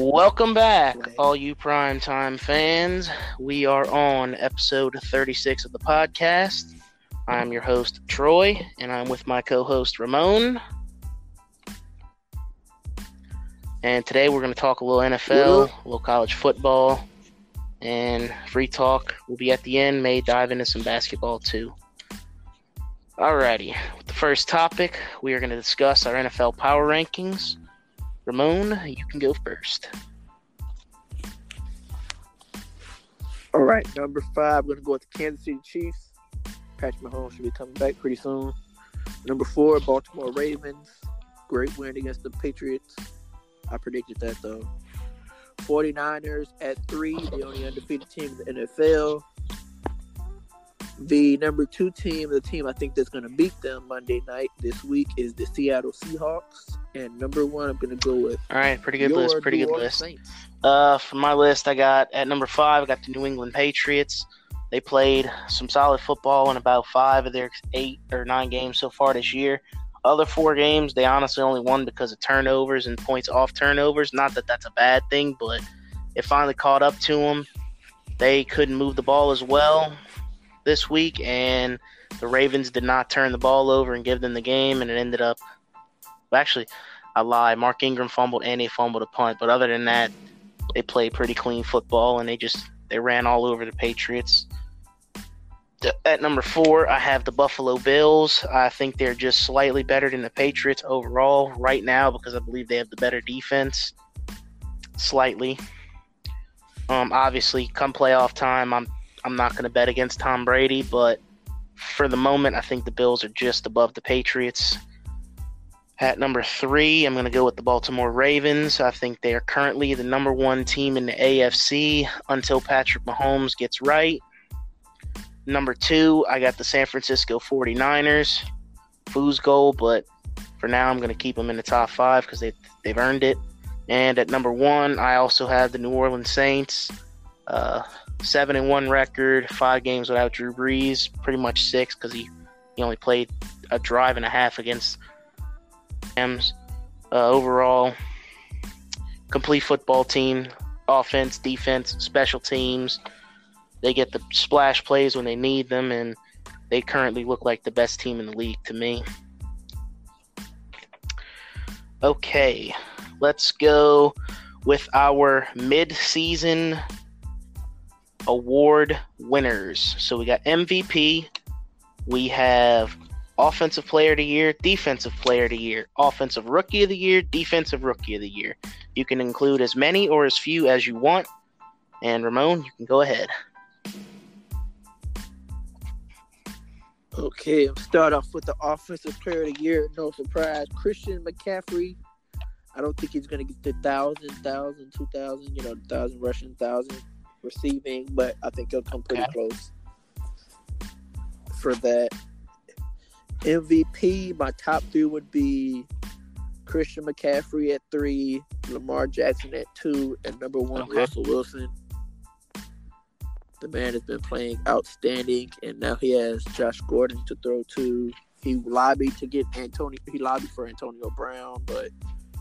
Welcome back, all you primetime fans. We are on episode 36 of the podcast. I'm your host, Troy, and I'm with my co host, Ramon. And today we're going to talk a little NFL, a little college football, and free talk will be at the end. May dive into some basketball too. Alrighty, with the first topic, we are going to discuss our NFL power rankings. Ramon, you can go first. All right, number five, we're going to go with the Kansas City Chiefs. Patrick Mahomes should be coming back pretty soon. Number four, Baltimore Ravens. Great win against the Patriots. I predicted that though. 49ers at three, the only undefeated team in the NFL. The number two team, the team I think that's going to beat them Monday night this week is the Seattle Seahawks. And number one, I'm going to go with. All right, pretty good list. Pretty good list. Saints. Uh, for my list, I got at number five, I got the New England Patriots. They played some solid football in about five of their eight or nine games so far this year. Other four games, they honestly only won because of turnovers and points off turnovers. Not that that's a bad thing, but it finally caught up to them. They couldn't move the ball as well this week, and the Ravens did not turn the ball over and give them the game, and it ended up. Well, actually, I lie. Mark Ingram fumbled and he fumbled a punt, but other than that, they played pretty clean football, and they just they ran all over the Patriots. At number four, I have the Buffalo Bills. I think they're just slightly better than the Patriots overall right now because I believe they have the better defense. Slightly. Um, obviously, come playoff time, I'm I'm not going to bet against Tom Brady, but for the moment, I think the Bills are just above the Patriots. At number three, I'm going to go with the Baltimore Ravens. I think they are currently the number one team in the AFC until Patrick Mahomes gets right. Number two, I got the San Francisco 49ers. Foos goal, but for now, I'm going to keep them in the top five because they, they've earned it. And at number one, I also have the New Orleans Saints. Uh, seven and one record, five games without Drew Brees, pretty much six because he, he only played a drive and a half against Rams. Uh, overall, complete football team, offense, defense, special teams. They get the splash plays when they need them, and they currently look like the best team in the league to me. Okay, let's go with our mid-season award winners. So we got MVP, we have Offensive Player of the Year, Defensive Player of the Year, Offensive Rookie of the Year, Defensive Rookie of the Year. You can include as many or as few as you want. And Ramon, you can go ahead. Okay, I'll start off with the offensive player of the year. No surprise, Christian McCaffrey. I don't think he's going to get the thousand, thousand, two thousand, you know, thousand rushing, thousand receiving, but I think he'll come pretty okay. close for that. MVP, my top three would be Christian McCaffrey at three, Lamar Jackson at two, and number one, okay. Russell Wilson. The man has been playing outstanding, and now he has Josh Gordon to throw to. He lobbied to get Antonio. He lobbied for Antonio Brown, but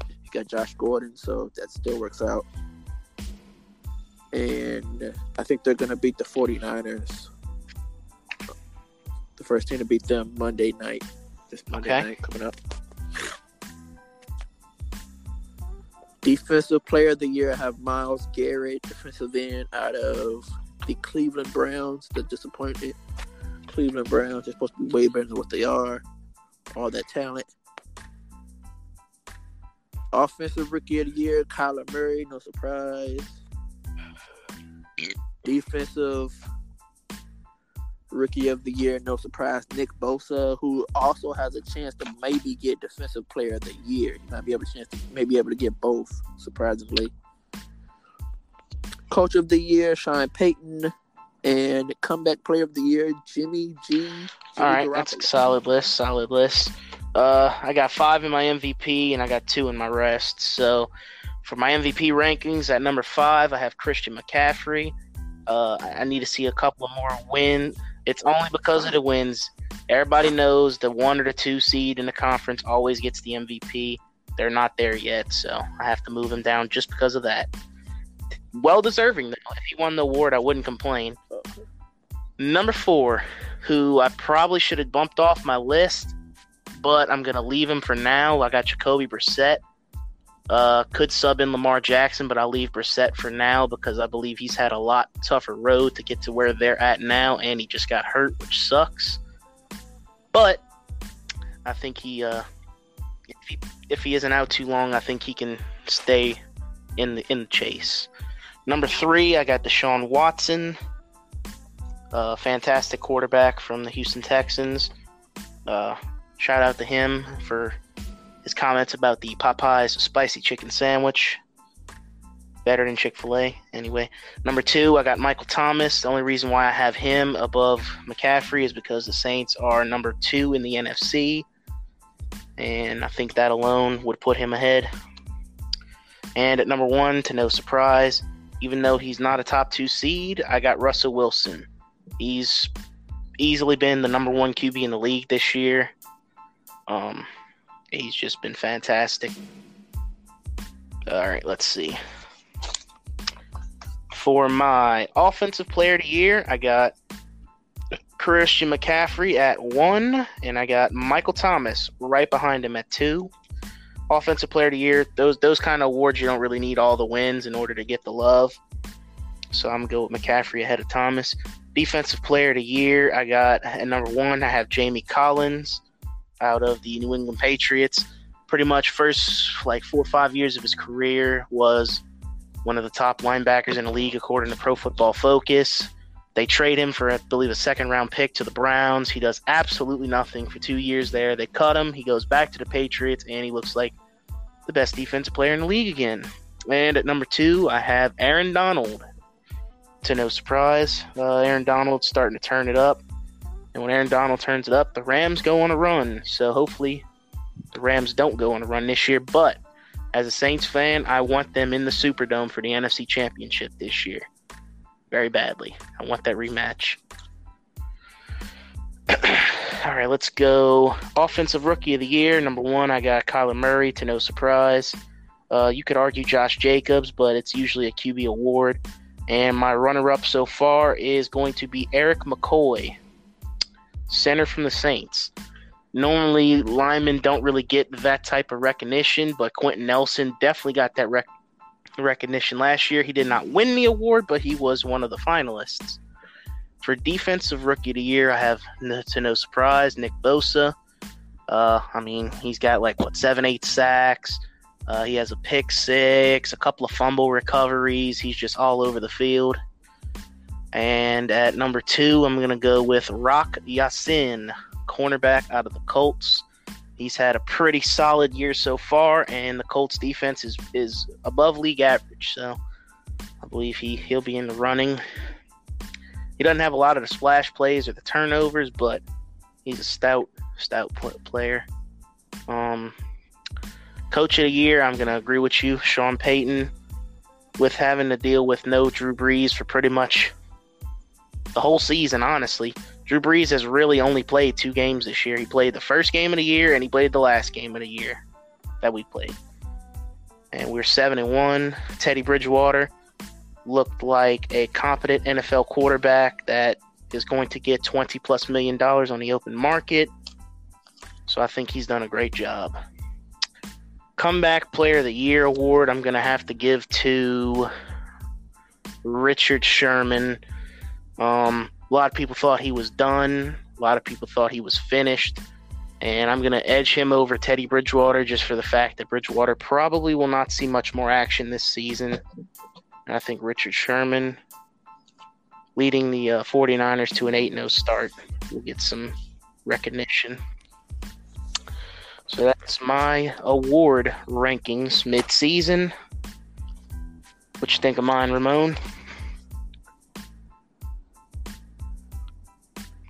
he got Josh Gordon, so that still works out. And I think they're going to beat the 49ers. The first team to beat them Monday night. This Monday okay. night coming up. Defensive player of the year, I have Myles Garrett, defensive end out of the Cleveland Browns, the disappointed Cleveland Browns. They're supposed to be way better than what they are. All that talent. Offensive rookie of the year, Kyler Murray, no surprise. Defensive rookie of the year, no surprise, Nick Bosa, who also has a chance to maybe get defensive player of the year. He might be able to chance to maybe able to get both, surprisingly. Coach of the year, Sean Payton, and comeback player of the year, Jimmy G. Jimmy All right, Garoppolo. that's a solid list. Solid list. Uh, I got five in my MVP and I got two in my rest. So for my MVP rankings, at number five, I have Christian McCaffrey. Uh, I need to see a couple more wins. It's only because of the wins. Everybody knows the one or the two seed in the conference always gets the MVP. they're not there yet, so I have to move him down just because of that. Well deserving though. If he won the award, I wouldn't complain. Number four, who I probably should have bumped off my list, but I'm gonna leave him for now. I got Jacoby Brissett. Uh, could sub in Lamar Jackson, but I'll leave Brissett for now because I believe he's had a lot tougher road to get to where they're at now, and he just got hurt, which sucks. But I think he, uh, if he if he isn't out too long, I think he can stay in the in the chase. Number three, I got Deshaun Watson, a fantastic quarterback from the Houston Texans. Uh, shout out to him for his comments about the Popeyes spicy chicken sandwich. Better than Chick fil A, anyway. Number two, I got Michael Thomas. The only reason why I have him above McCaffrey is because the Saints are number two in the NFC. And I think that alone would put him ahead. And at number one, to no surprise, even though he's not a top two seed, I got Russell Wilson. He's easily been the number one QB in the league this year. Um, He's just been fantastic. All right, let's see. For my offensive player of the year, I got Christian McCaffrey at one, and I got Michael Thomas right behind him at two. Offensive player of the year, those those kind of awards you don't really need all the wins in order to get the love. So I'm gonna go with McCaffrey ahead of Thomas. Defensive player of the year, I got at number one, I have Jamie Collins out of the New England Patriots. Pretty much first like four or five years of his career was one of the top linebackers in the league according to Pro Football Focus. They trade him for, I believe, a second round pick to the Browns. He does absolutely nothing for two years there. They cut him. He goes back to the Patriots, and he looks like the best defensive player in the league again. And at number two, I have Aaron Donald. To no surprise, uh, Aaron Donald starting to turn it up. And when Aaron Donald turns it up, the Rams go on a run. So hopefully the Rams don't go on a run this year. But as a Saints fan, I want them in the Superdome for the NFC Championship this year. Very badly. I want that rematch. All right, let's go. Offensive Rookie of the Year. Number one, I got Kyler Murray, to no surprise. Uh, you could argue Josh Jacobs, but it's usually a QB award. And my runner up so far is going to be Erik McCoy center from the Saints. Normally, linemen don't really get that type of recognition, but Quenton Nelson definitely got that rec- recognition last year. He did not win the award, but he was one of the finalists. For Defensive Rookie of the Year, I have, to no surprise, Nick Bosa. Uh, I mean, he's got like, what, seven, eight sacks. Uh, he has a pick six, a couple of fumble recoveries. He's just all over the field. And at number two, I'm going to go with Rock Ya-Sin, cornerback out of the Colts. He's had a pretty solid year so far, and the Colts defense is, is above league average. So I believe he, he'll be in the running. He doesn't have a lot of the splash plays or the turnovers, but he's a stout, stout player. Um, coach of the year, I'm going to agree with you, Sean Payton. With having to deal with no Drew Brees for pretty much the whole season, honestly. Drew Brees has really only played two games this year. He played the first game of the year and he played the last game of the year that we played. And we're seven and one. Teddy Bridgewater looked like a competent NFL quarterback that is going to get twenty plus million dollars on the open market. So I think he's done a great job. Comeback Player of the Year award, I'm going to have to give to Richard Sherman um, a lot of people thought he was done. A lot of people thought he was finished. And I'm going to edge him over Teddy Bridgewater just for the fact that Bridgewater probably will not see much more action this season. And I think Richard Sherman leading the uh, 49ers to an 8 0 start will get some recognition. So that's my award rankings mid season. What you think of mine, Ramon?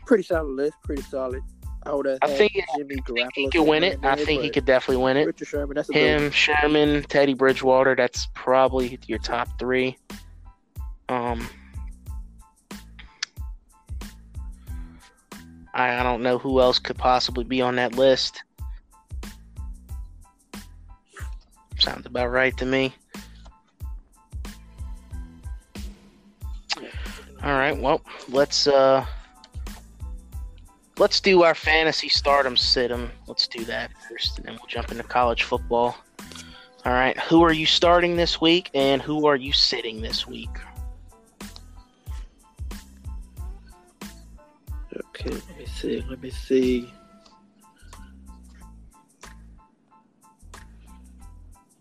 Pretty solid list. Pretty solid. I would have. I think, Jimmy I think he could win it. There, I think he could definitely win it. Richard Sherman, that's him, Sherman, Teddy Bridgewater. That's probably your top three. Um, I, I don't know who else could possibly be on that list. Sounds about right to me. All right, well, let's uh let's do our fantasy stardom situm. Let's do that first, and then we'll jump into college football. All right, who are you starting this week, and who are you sitting this week? Okay, let me see. Let me see.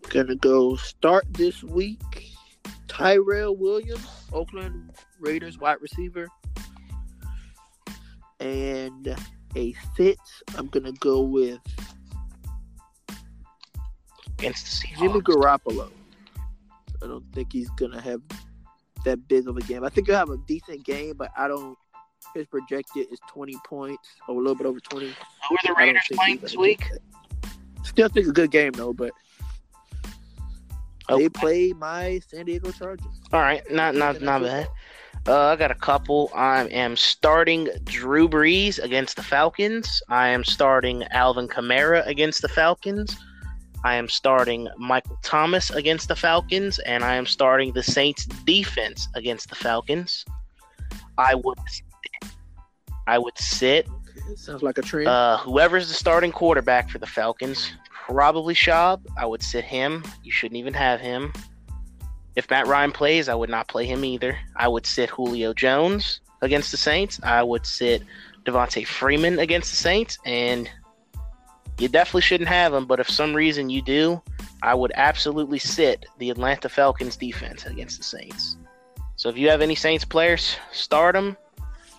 Gonna go start this week. Tyrell Williams, Oakland Raiders wide receiver. And a fit, I'm gonna go with against the Seahawks. Jimmy Garoppolo. I don't think he's gonna have that big of a game. I think he'll have a decent game, but I don't. His projected is 20 points or a little bit over 20. Who are the Raiders playing this week? Still think a good game though, but they play my San Diego Chargers. All right, not not not bad. Uh, I got a couple. I am starting Drew Brees against the Falcons. I am starting Alvin Kamara against the Falcons. I am starting Michael Thomas against the Falcons, and I am starting the Saints defense against the Falcons. I would, I would sit. Sounds like a trend. Uh, whoever's the starting quarterback for the Falcons, probably Schaub. I would sit him. You shouldn't even have him. If Matt Ryan plays, I would not play him either. I would sit Julio Jones against the Saints. I would sit Devonta Freeman against the Saints, and you definitely shouldn't have him, but if some reason you do, I would absolutely sit the Atlanta Falcons defense against the Saints. So if you have any Saints players, start them.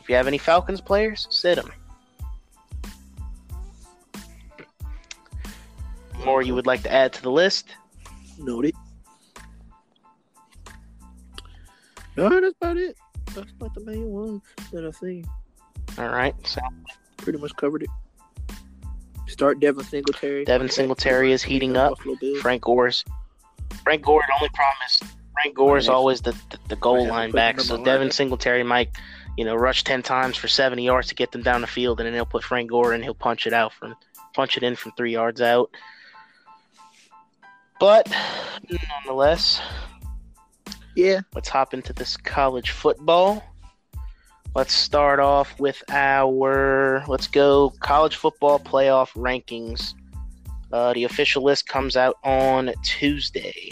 If you have any Falcons players, sit them. More you would like to add to the list? Noted. No, that's about it. That's about the main one that I see. All right, so pretty much covered it. Start Devin Singletary. Devin Singletary is heating up. Frank Gore's Frank Gore only promise. Frank Gore is always the, the, the goal line back. So Devin Singletary might, you know, rush ten times for seventy yards to get them down the field, and then he'll put Frank Gore and he'll punch it out from punch it in from three yards out. But nonetheless, yeah. Let's hop into this college football. Let's start off with our let's go college football playoff rankings. Uh, the official list comes out on Tuesday,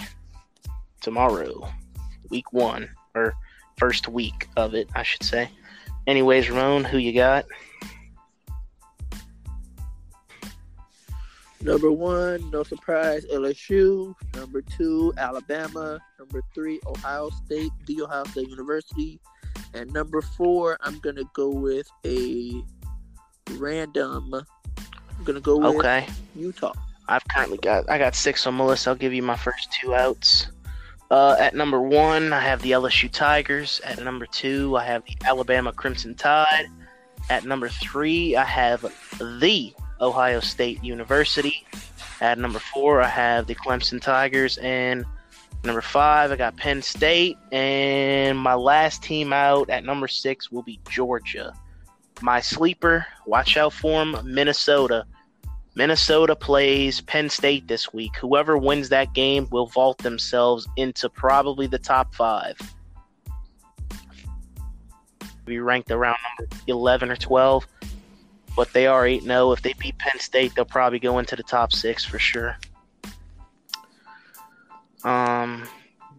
tomorrow, week one or first week of it, I should say. Anyways, Ramon, who you got? Number one, no surprise, LSU. Number two, Alabama. Number three, Ohio State, the Ohio State University. And number four, I'm gonna go with a random. I'm gonna go with okay. Utah. I've currently got I got six on my list. I'll give you my first two outs. Uh, at number one, I have the LSU Tigers. At number two, I have the Alabama Crimson Tide. At number three, I have the Ohio State University. At number four, I have the Clemson Tigers. And Number five, I got Penn State. And my last team out at number six will be Georgia. My sleeper, watch out for Minnesota. Minnesota plays Penn State this week. Whoever wins that game will vault themselves into probably the top five. Be ranked around number 11 or 12, but they are 8 0. If they beat Penn State, they'll probably go into the top six for sure. Um,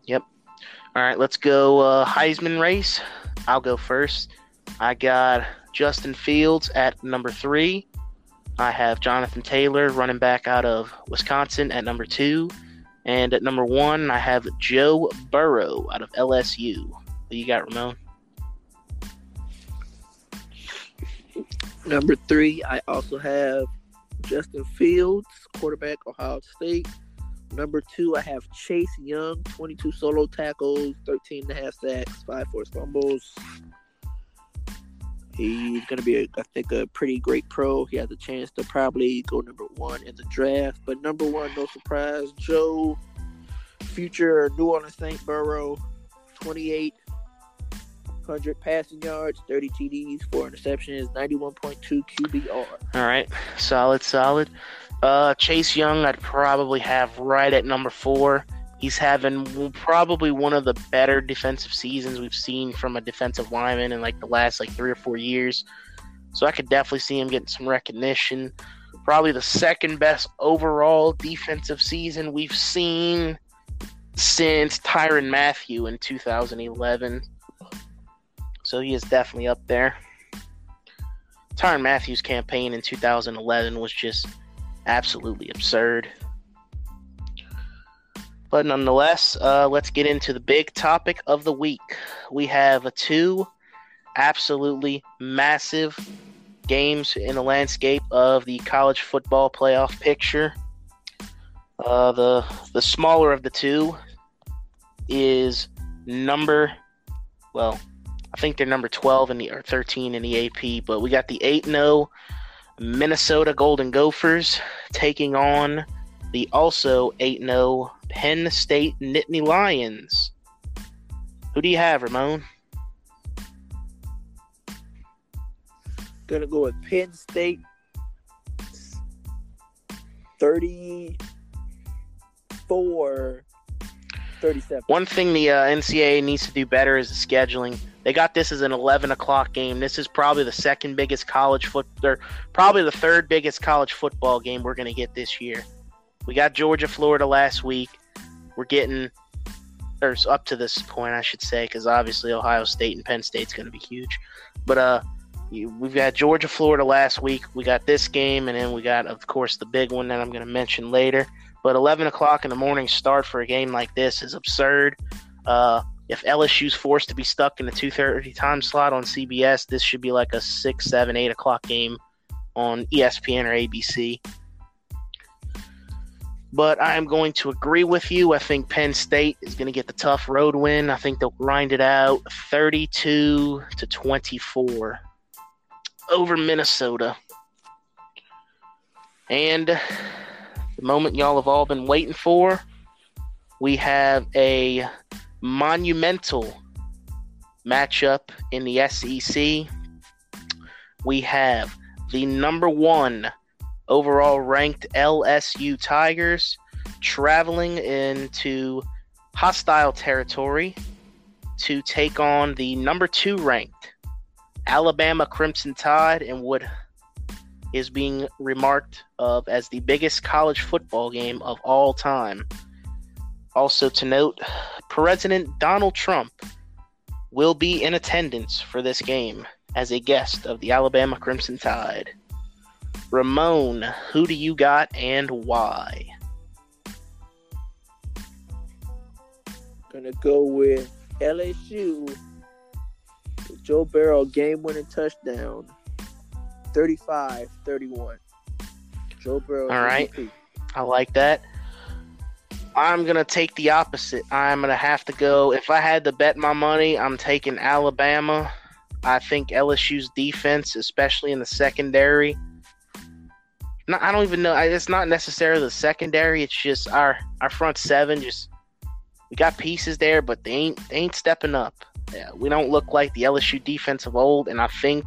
yep. All right, let's go uh, Heisman race. I'll go first. I got Justin Fields at number three. I have Jonathan Taylor, running back out of Wisconsin, at number two. And at number one, I have Joe Burrow out of LSU. What you got, Ramon? Number three, I also have Justin Fields, quarterback, Ohio State. Number two, I have Chase Young, 22 solo tackles, 13 and a half sacks, five forced fumbles. He's going to be, a, I think, a pretty great pro. He has a chance to probably go number one in the draft. But number one, no surprise, Joe, future New Orleans Saint Burrow, 28 100 passing yards, 30 TDs, four interceptions, 91.2 QBR. All right, solid, solid. Uh, Chase Young, I'd probably have right at number four. He's having probably one of the better defensive seasons we've seen from a defensive lineman in like the last like three or four years. So I could definitely see him getting some recognition. Probably the second best overall defensive season we've seen since Tyrann Mathieu in 2011. So he is definitely up there. Tyrann Mathieu's campaign in 2011 was just absolutely absurd. But nonetheless, uh, let's get into the big topic of the week. We have two absolutely massive games in the landscape of the college football playoff picture. Uh, the the smaller of the two is number, well, I think they're number twelve in the or thirteen in the AP, but we got the eight 0 Minnesota Golden Gophers taking on the also 8 0 Penn State Nittany Lions. Who do you have, Ramon? Gonna go with Penn State 34 37. One thing the uh, NCAA needs to do better is the scheduling. They got this as an 11 o'clock game. This is probably the second biggest college foot, or probably the third biggest college football game we're going to get this year. We got Georgia, Florida last week. We're getting, or up to this point, I should say, because obviously Ohio State and Penn State's going to be huge. But uh, we've got Georgia, Florida last week. We got this game, and then we got, of course, the big one that I'm going to mention later. But 11 o'clock in the morning start for a game like this is absurd. Uh, if LSU's forced to be stuck in the 2:30 time slot on CBS, this should be like a six, seven, eight o'clock game on ESPN or ABC. But I am going to agree with you. I think Penn State is going to get the tough road win. I think they'll grind it out 32 to 24 over Minnesota. And the moment y'all have all been waiting for, we have a monumental matchup in the SEC. We have the number one overall ranked LSU Tigers traveling into hostile territory to take on the number two ranked Alabama Crimson Tide and what is being remarked of as the biggest college football game of all time. Also to note, President Donald Trump will be in attendance for this game as a guest of the Alabama Crimson Tide. Ramon, who do you got and why? Gonna go with LSU with Joe Burrow game winning touchdown 35 31. Joe Burrow. All right. MVP. I like that. I'm gonna take the opposite. I'm gonna have to go. If I had to bet my money, I'm taking Alabama. I think LSU's defense, especially in the secondary, not, I don't even know. It's not necessarily the secondary. It's just our our front seven. Just we got pieces there, but they ain't they ain't stepping up. Yeah, we don't look like the LSU defense of old, and I think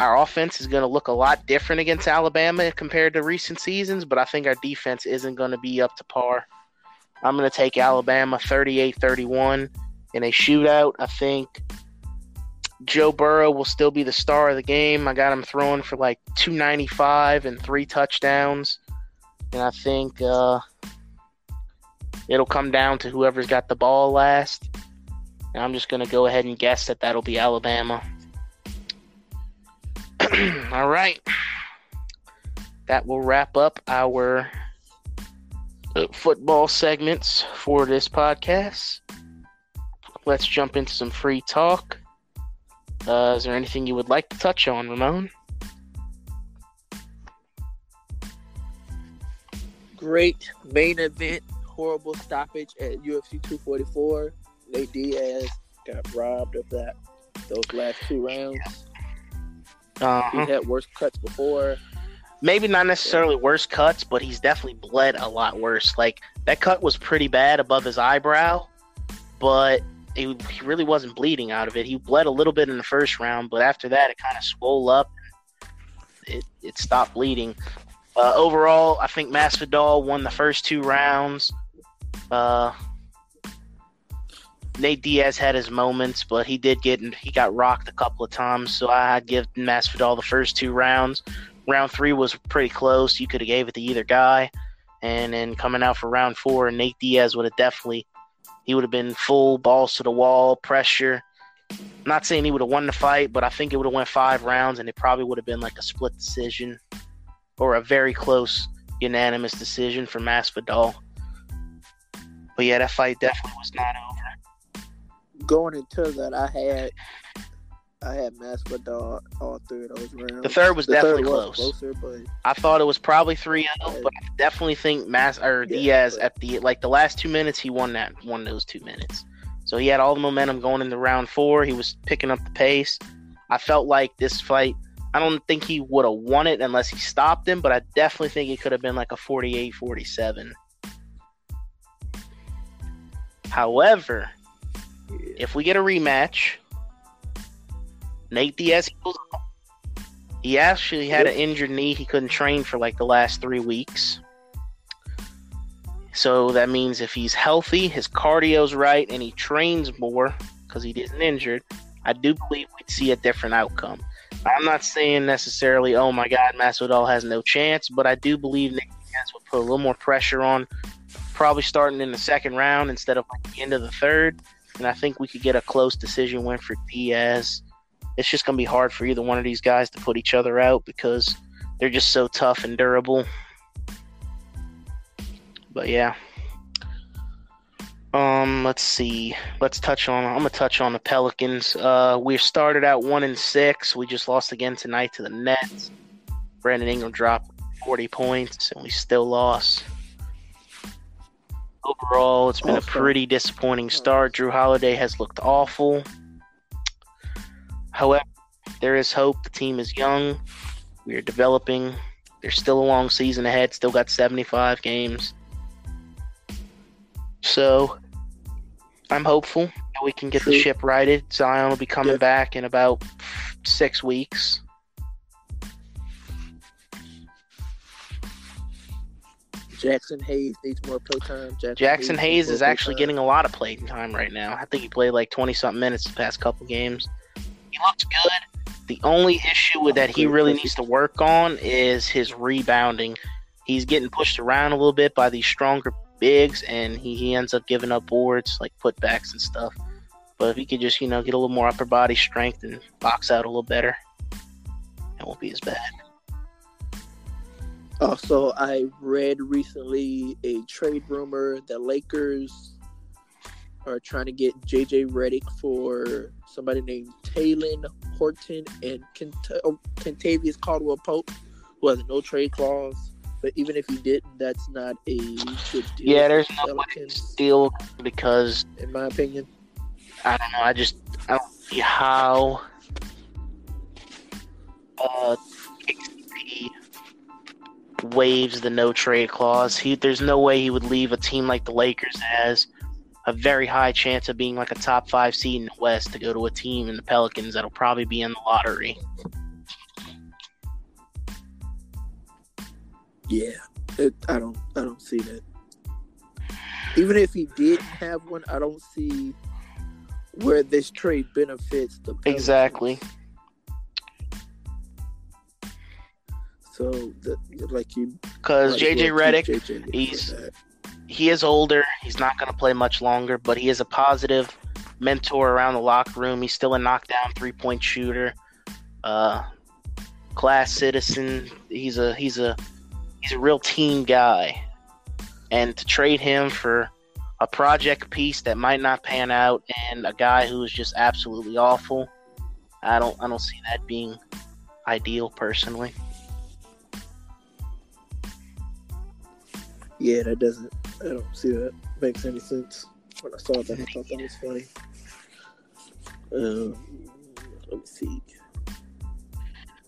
our offense is going to look a lot different against Alabama compared to recent seasons. But I think our defense isn't going to be up to par. I'm going to take Alabama 38-31 in a shootout. I think Joe Burrow will still be the star of the game. I got him throwing for like 295 and three touchdowns. And I think uh, it'll come down to whoever's got the ball last. And I'm just going to go ahead and guess that that'll be Alabama. All right. That will wrap up our football segments for this podcast. Let's jump into some free talk. Uh, is there anything you would like to touch on, Ramon? Great main event, horrible stoppage at UFC 244. Nate Diaz got robbed of that those last two rounds. Uh-huh. He had worse cuts before. Maybe not necessarily worse cuts, but he's definitely bled a lot worse. Like that cut was pretty bad above his eyebrow, but he, he really wasn't bleeding out of it. He bled a little bit in the first round, but after that, it kind of swole up. It, it stopped bleeding. Uh, overall, I think Masvidal won the first two rounds. Uh, Nate Diaz had his moments, but he did get he got rocked a couple of times. So I'd give Masvidal the first two rounds. Round three was pretty close. You could have gave it to either guy, and then coming out for round four, Nate Diaz would have definitely he would have been full balls to the wall, pressure. I'm not saying he would have won the fight, but I think it would have went five rounds, and it probably would have been like a split decision or a very close unanimous decision for Masvidal. But yeah, that fight definitely was not over going into that, I had I had Masvidal all three of those rounds. The third was the definitely third close. Was closer, but I thought it was probably 3 0, but I definitely think Mas or yeah, Diaz but... at the like the last two minutes he won that won those two minutes. So he had all the momentum going into round four. He was picking up the pace. I felt like this fight I don't think he would have won it unless he stopped him, but I definitely think it could have been like a 48 47. However, if we get a rematch, Nate Diaz He actually had an injured knee. He couldn't train for like the last three weeks. So that means if he's healthy, his cardio's right, and he trains more because he isn't injured, I do believe we'd see a different outcome. I'm not saying necessarily, oh my God, Masvidal has no chance, but I do believe Nate Diaz would put a little more pressure on, probably starting in the second round instead of like the end of the third and I think we could get a close decision win for Diaz. It's just going to be hard for either one of these guys to put each other out because they're just so tough and durable. But yeah. Um, let's see. Let's touch on. I'm gonna touch on the Pelicans. Uh, we started out one and six. We just lost again tonight to the Nets. Brandon Ingram dropped 40 points, and we still lost overall, it's been a pretty disappointing start. Jrue Holiday has looked awful. However, there is hope. The team is young. We are developing. There's still a long season ahead. Still got 75 games. So, I'm hopeful that we can get True. the ship righted. Zion will be coming yeah. back in about six weeks. Jaxson Hayes needs more play time. Jaxson, Jaxson Hayes, Hayes is actually getting a lot of play time right now. I think he played like twenty something minutes the past couple games. He looks good. The only issue with that he really needs to work on is his rebounding. He's getting pushed around a little bit by these stronger bigs, and he, he ends up giving up boards like putbacks and stuff. But if he could just, you know, get a little more upper body strength and box out a little better, it won't be as bad. Also, I read recently a trade rumor that Lakers are trying to get JJ Redick for somebody named Talen Horton and oh, Kentavious Caldwell Pope, who has no trade clause. But even if he didn't, that's not a good deal. Yeah, there's no deal because, in my opinion, I don't know. I just I don't see how uh, waives the no trade clause. He there's no way he would leave a team like the Lakers has a very high chance of being like a top five seed in the West to go to a team in the Pelicans that'll probably be in the lottery. Yeah, it, I don't I don't see that. Even if he did have one, I don't see where this trade benefits the Pelicans. exactly. So, the, like you, because JJ Redick, he's he is older. He's not going to play much longer, but he is a positive mentor around the locker room. He's still a knockdown three point shooter, uh, class citizen. He's a he's a he's a real team guy, and to trade him for a project piece that might not pan out and a guy who is just absolutely awful, I don't I don't see that being ideal personally. Yeah, that doesn't. I don't see that makes any sense. When I saw that, I thought that was funny. Um, let me see.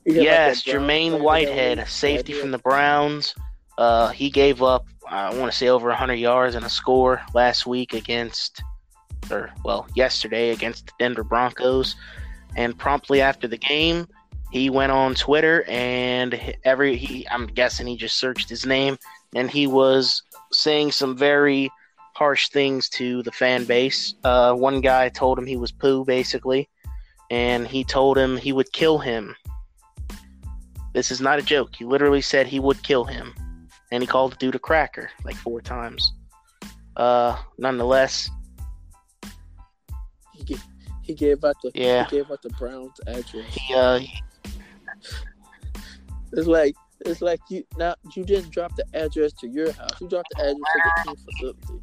Yes, like Jermaine Whitehead, safety from the Browns. Uh, he gave up, I want to say, over 100 yards and a score last week against, or well, yesterday against the Denver Broncos. And promptly after the game, he went on Twitter and every he I'm guessing he just searched his name and he was saying some very harsh things to the fan base. Uh, one guy told him he was poo basically, and he told him he would kill him. This is not a joke. He literally said he would kill him, and he called the dude a cracker like four times. Uh, nonetheless, he gave, he gave out the yeah he gave out the Browns address. He uh. It's like it's like you now you didn't drop the address to your house. You dropped the address to the team facility.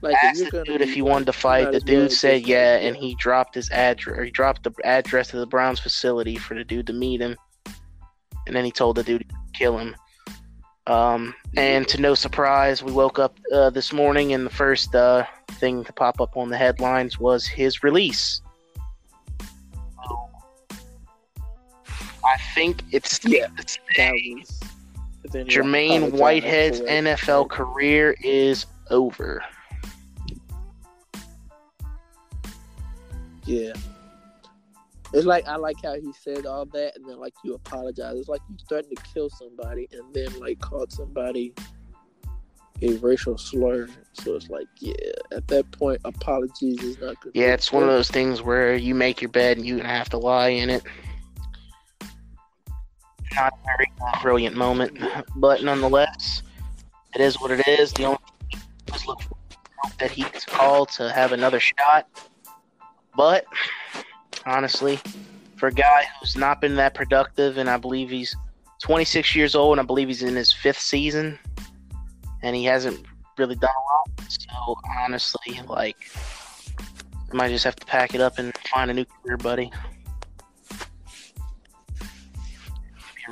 Like asked the dude if he wanted to fight. The dude well said yeah, and he dropped his address. Or he dropped the address to the Browns facility for the dude to meet him, and then he told the dude to kill him. Um, and to no surprise, we woke up uh, this morning, and the first uh, thing to pop up on the headlines was his release. I think it's yeah. It's Jermaine Whitehead's NFL career is over. Yeah. It's like I like how he said all that, and then like you apologize. It's like you threatened to kill somebody, and then like called somebody a racial slur. So it's like, yeah, at that point, apologies is not good. Yeah, it's one of those things where you make your bed and you have to lie in it. Not a very brilliant moment, but nonetheless, it is what it is. The only thing was look that he's called to have another shot but honestly, for a guy who's not been that productive, and I believe he's 26 years old, and I believe he's in his fifth season, and he hasn't really done a lot. So honestly, like, I might just have to pack it up and find a new career, buddy.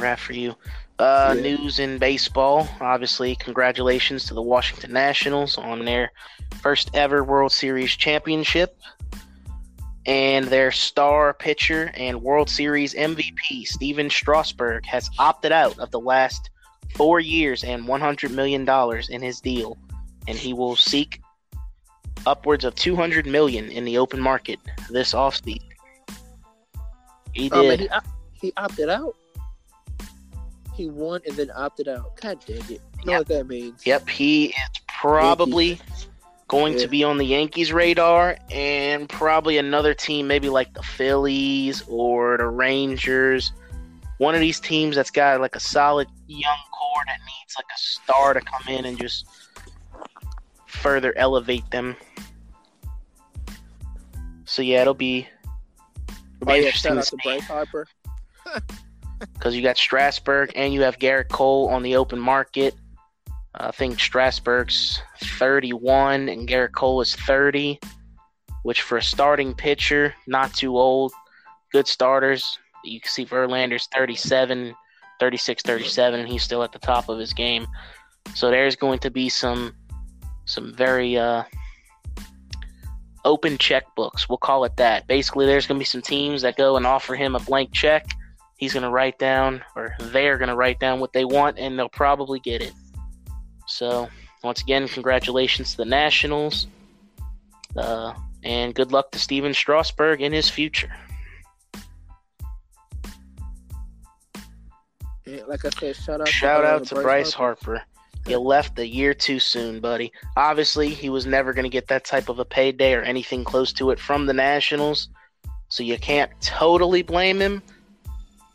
Wrap for you. Uh, yeah. News in baseball. Obviously, congratulations to the Washington Nationals on their first ever World Series championship and their star pitcher and World Series MVP, Stephen Strasburg, has opted out of the last four years and $100 million in his deal, and he will seek upwards of 200 million in the open market this offseason. He oh, did. Um, he, he, opted out? He won and then opted out. God dang it. You know yep. what that means? Yep, he is probably. Yankees going yeah. to be on the Yankees' radar, and probably another team, maybe like the Phillies or the Rangers. One of these teams that's got like a solid young core that needs like a star to come in and just further elevate them. So yeah, it'll be, it'll be oh, interesting yeah, to, to Bryce Harper. Because you got Strasburg and you have Gerrit Cole on the open market. I think Strasburg's 31 and Gerrit Cole is 30, which for a starting pitcher, not too old, good starters. You can see Verlander's 37, 36, 37, and he's still at the top of his game. So there's going to be some some very uh, open checkbooks. We'll call it that. Basically, there's going to be some teams that go and offer him a blank check. He's going to write down, or they're going to write down what they want, and they'll probably get it. So, once again, congratulations to the Nationals. Uh, and good luck to Stephen Strasburg in his future. like I said, shout out shout to, uh, out to Bryce, Bryce Harper. Harper. You left a year too soon, buddy. Obviously, he was never going to get that type of a payday or anything close to it from the Nationals, so you can't totally blame him.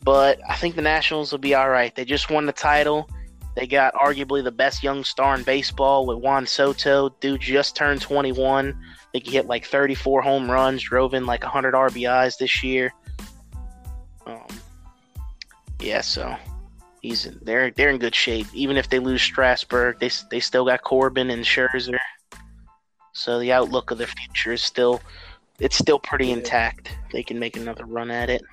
But I think the Nationals will be all right. They just won the title. They got arguably the best young star in baseball with Juan Soto. Dude just turned 21. I think he hit like 34 home runs, drove in like 100 RBIs this year. Um, yeah, so he's in, they're they're in good shape. Even if they lose Strasburg, they they still got Corbin and Scherzer. So the outlook of their future is still it's still pretty intact. They can make another run at it.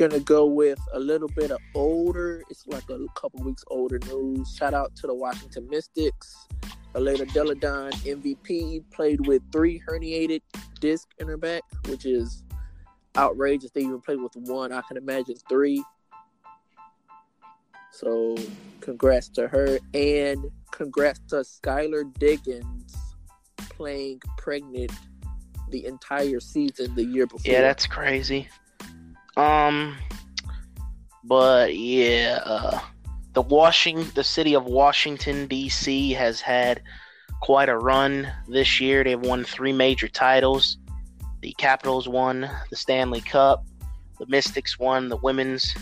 Gonna go with a little bit of older. It's like a couple weeks older news. Shout out to the Washington Mystics. Elena Delle Donne MVP played with three herniated disc in her back, which is outrageous. They even played with one. I can imagine three. So, congrats to her and congrats to Skylar Diggins playing pregnant the entire season the year before. Yeah, that's crazy. Um, but yeah, uh, the Washing, the city of Washington D.C. has had quite a run this year. They've won three major titles. The Capitals won the Stanley Cup. The Mystics won the Women's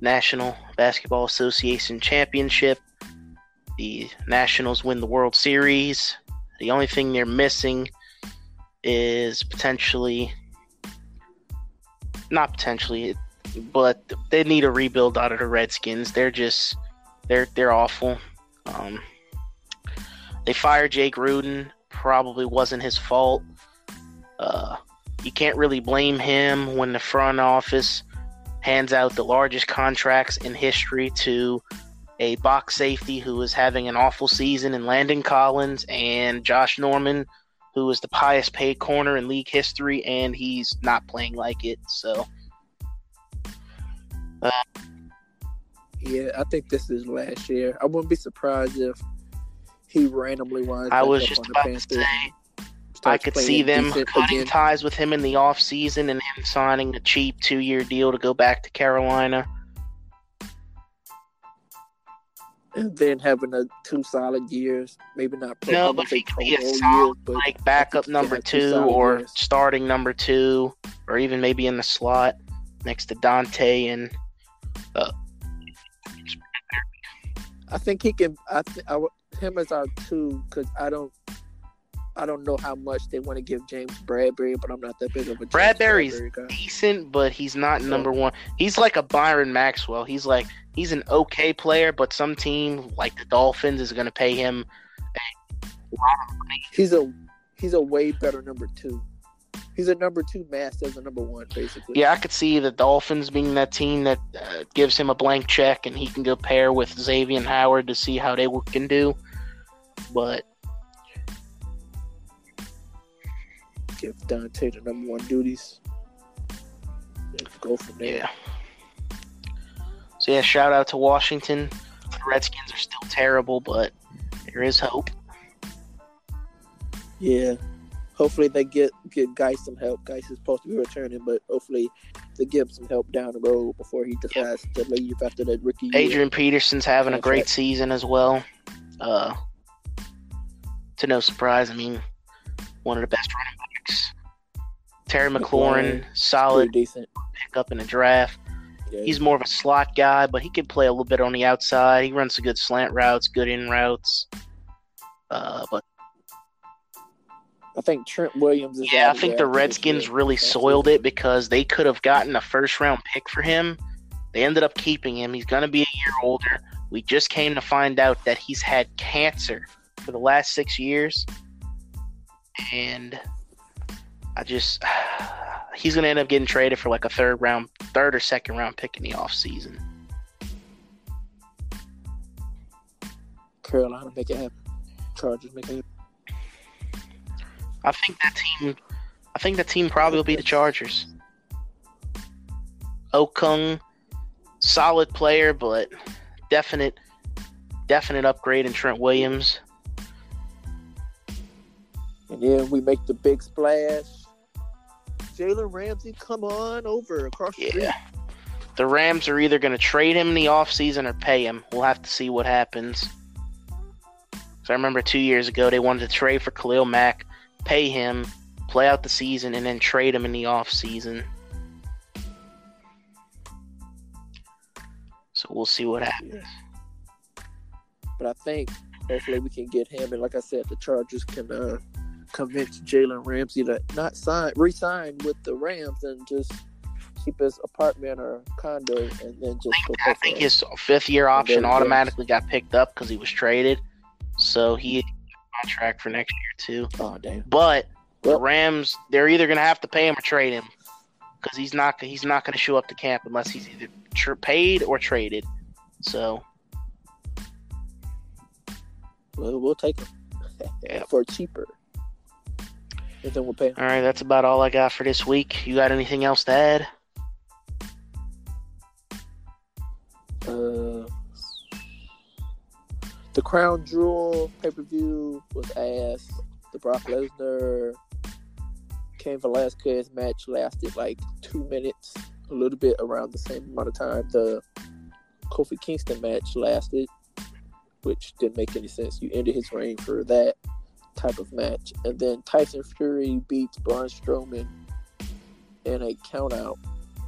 National Basketball Association Championship. The Nationals win the World Series. The only thing they're missing is potentially not potentially, but they need a rebuild out of the Redskins. They're just they're they're awful. Um, they fired Jay Gruden. Probably wasn't his fault. Uh, you can't really blame him when the front office hands out the largest contracts in history to a box safety who is having an awful season in Landon Collins and Josh Norman, who is the highest paid corner in league history, and he's not playing like it. So, uh, yeah, I think this is last year. I wouldn't be surprised if he randomly winds I was just about to say. I could see them cutting again. ties with him in the off season and him signing a cheap two year deal to go back to Carolina. and then having a two solid years, maybe not. Pro, no, but he could be a solid, years, like backup number two or years. starting number two, or even maybe in the slot next to Donte and. Uh, I think he can. I, th- I him as our two because I don't. I don't know how much they want to give James Bradberry, but I'm not that big of a James Bradberry's Bradberry decent, but he's not so, number one. He's like a Byron Maxwell. He's like he's an okay player, but some team like the Dolphins is going to pay him a lot of money. He's a he's a way better number two. He's a number two mass as a number one, basically. Yeah, I could see the Dolphins being that team that uh, gives him a blank check and he can go pair with Xavier Howard to see how they can do. But give Donte the number one duties. Go from there. Yeah. So yeah, shout out to Washington. The Redskins are still terrible, but there is hope. Yeah. Hopefully they get get Guice some help. Guice is supposed to be returning, but hopefully they give him some help down the road before he decides yep. to leave after that rookie year. Adrian Peterson's having a great season as well. Uh, to no surprise, I mean, one of the best running backs. Terry McLaurin, solid decent pickup in the draft. He's more of a slot guy, but he can play a little bit on the outside. He runs some good slant routes, good in routes. Uh, but I think Trent Williams is. Yeah, I think the Redskins really soiled it because they could have gotten a first round pick for him. They ended up keeping him. He's going to be a year older. We just came to find out that he's had cancer for the last six years. And I just he's going to end up getting traded for like a third round, third or second round pick in the off season. Carolina make it happen. Chargers make it happen. I think that team. I think that team probably will be the Chargers. Okung, solid player, but definite, definite upgrade in Trent Williams. And then we make the big splash Jalen Ramsey come on over across the yeah. street. The Rams are either going to trade him in the offseason or pay him. We'll have to see what happens. So I remember two years ago they wanted to trade for Khalil Mack, pay him, play out the season, and then trade him in the offseason. So we'll see what happens. Yeah. But I think hopefully we can get him, and like I said, the Chargers can uh, convince Jalen Ramsey to not sign, resign with the Rams and just keep his apartment or condo and then just. I think, I think his fifth year option automatically got picked up because he was traded, so he had a contract for next year too. Oh damn! But well, the Rams, they're either gonna have to pay him or trade him because he's not he's not gonna show up to camp unless he's either tra- paid or traded. So. Well, we'll take him yeah. for cheaper and then we'll pay. All right, that's about all I got for this week. You got anything else to add? Uh, the Crown Jewel pay per view was ass. The Brock Lesnar Cain Velasquez match lasted like two minutes, a little bit around the same amount of time the Kofi Kingston match lasted, which didn't make any sense. You ended his reign for that type of match. And then Tyson Fury beats Braun Strowman in a countout,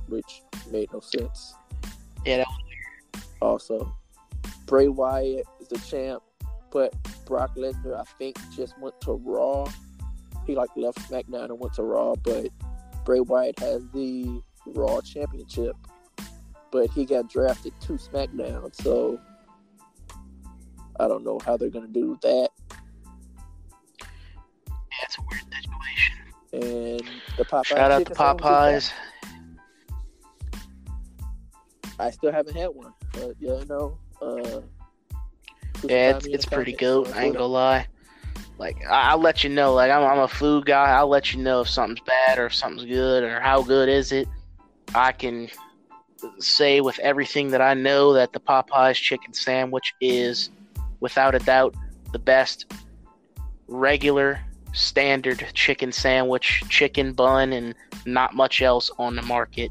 which made no sense. Yeah, that Also, Bray Wyatt is the champ, but Brock Lesnar, I think, just went to Raw. He like left SmackDown and went to Raw, but Bray Wyatt has the Raw Championship, but he got drafted to SmackDown, so I don't know how they're gonna do that. And the Popeyes Shout out to chicken sandwich is Popeyes. I still haven't had one, but yeah, you know, uh, Yeah, it's, it's pretty good. I ain't gonna lie. Like I- I'll let you know. Like I'm, I'm a food guy. I'll let you know if something's bad or if something's good or how good is it. I can say with everything that I know that the Popeyes chicken sandwich is, without a doubt, the best regular standard chicken sandwich, chicken bun, and not much else on the market.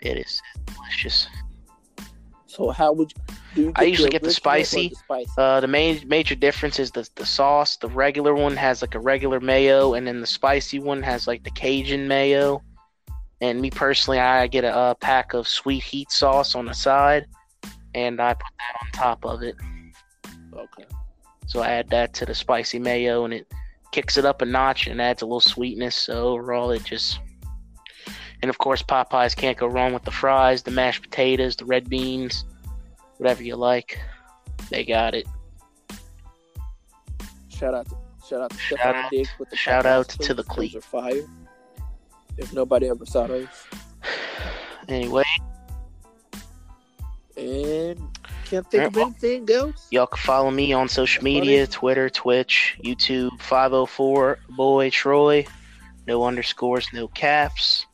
It is delicious. So how would you? Do you I usually get the spicy. the spicy? Uh, the main major difference is the the sauce. The regular one has like a regular mayo, and then the spicy one has like the Cajun mayo. And me personally, I get a, uh pack of sweet heat sauce on the side, and I put that on top of it. Okay. So I add that to the spicy mayo, and it kicks it up a notch and adds a little sweetness. So overall, it just and of course Popeyes can't go wrong with the fries, the mashed potatoes, the red beans, whatever you like. They got it. Shout out to shout out to Shout Stefon out- Diggs with the shout out to the Those cleat. are fire. If nobody ever saw those, Anyway, and can't think of anything else. y'all can follow me on social media: it. Twitter, Twitch, YouTube. Five hundred four boy Troy. No underscores, no caps.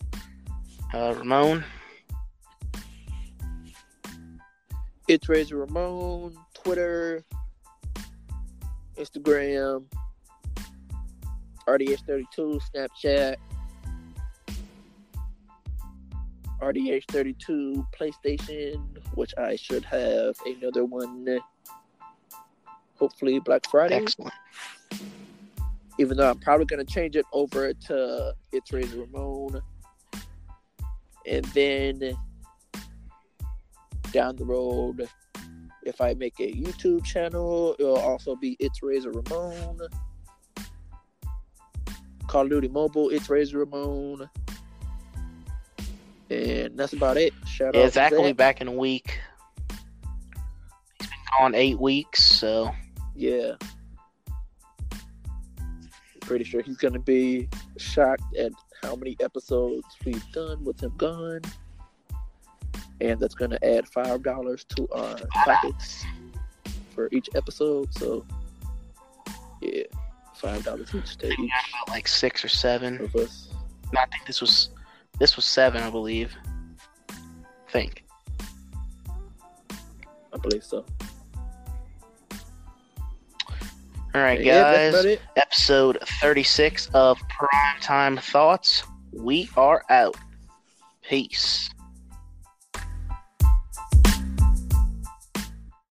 Uh, Ramon. It's Razor Ramon, Twitter, Instagram, RDH32, Snapchat, RDH32, PlayStation, which I should have another one. Hopefully Black Friday. Excellent. Even though I'm probably gonna change it over to It's Razor Ramon, and then down the road, if I make a YouTube channel, it'll also be It's Razor Ramon. Call of Duty Mobile, It's Razor Ramon. And that's about it. Shout Yeah, out Zach to will be back in a week. He's been gone eight weeks, so Yeah. Pretty sure he's gonna be shocked at how many episodes we've done with him gone. And that's gonna add five dollars to our pockets for each episode. So yeah, five dollars each to each like six or seven. of us. No, I think this was this was seven, I believe. I think. I believe so. All right, yeah, guys. Episode thirty-six of Primetime Thoughts. We are out. Peace.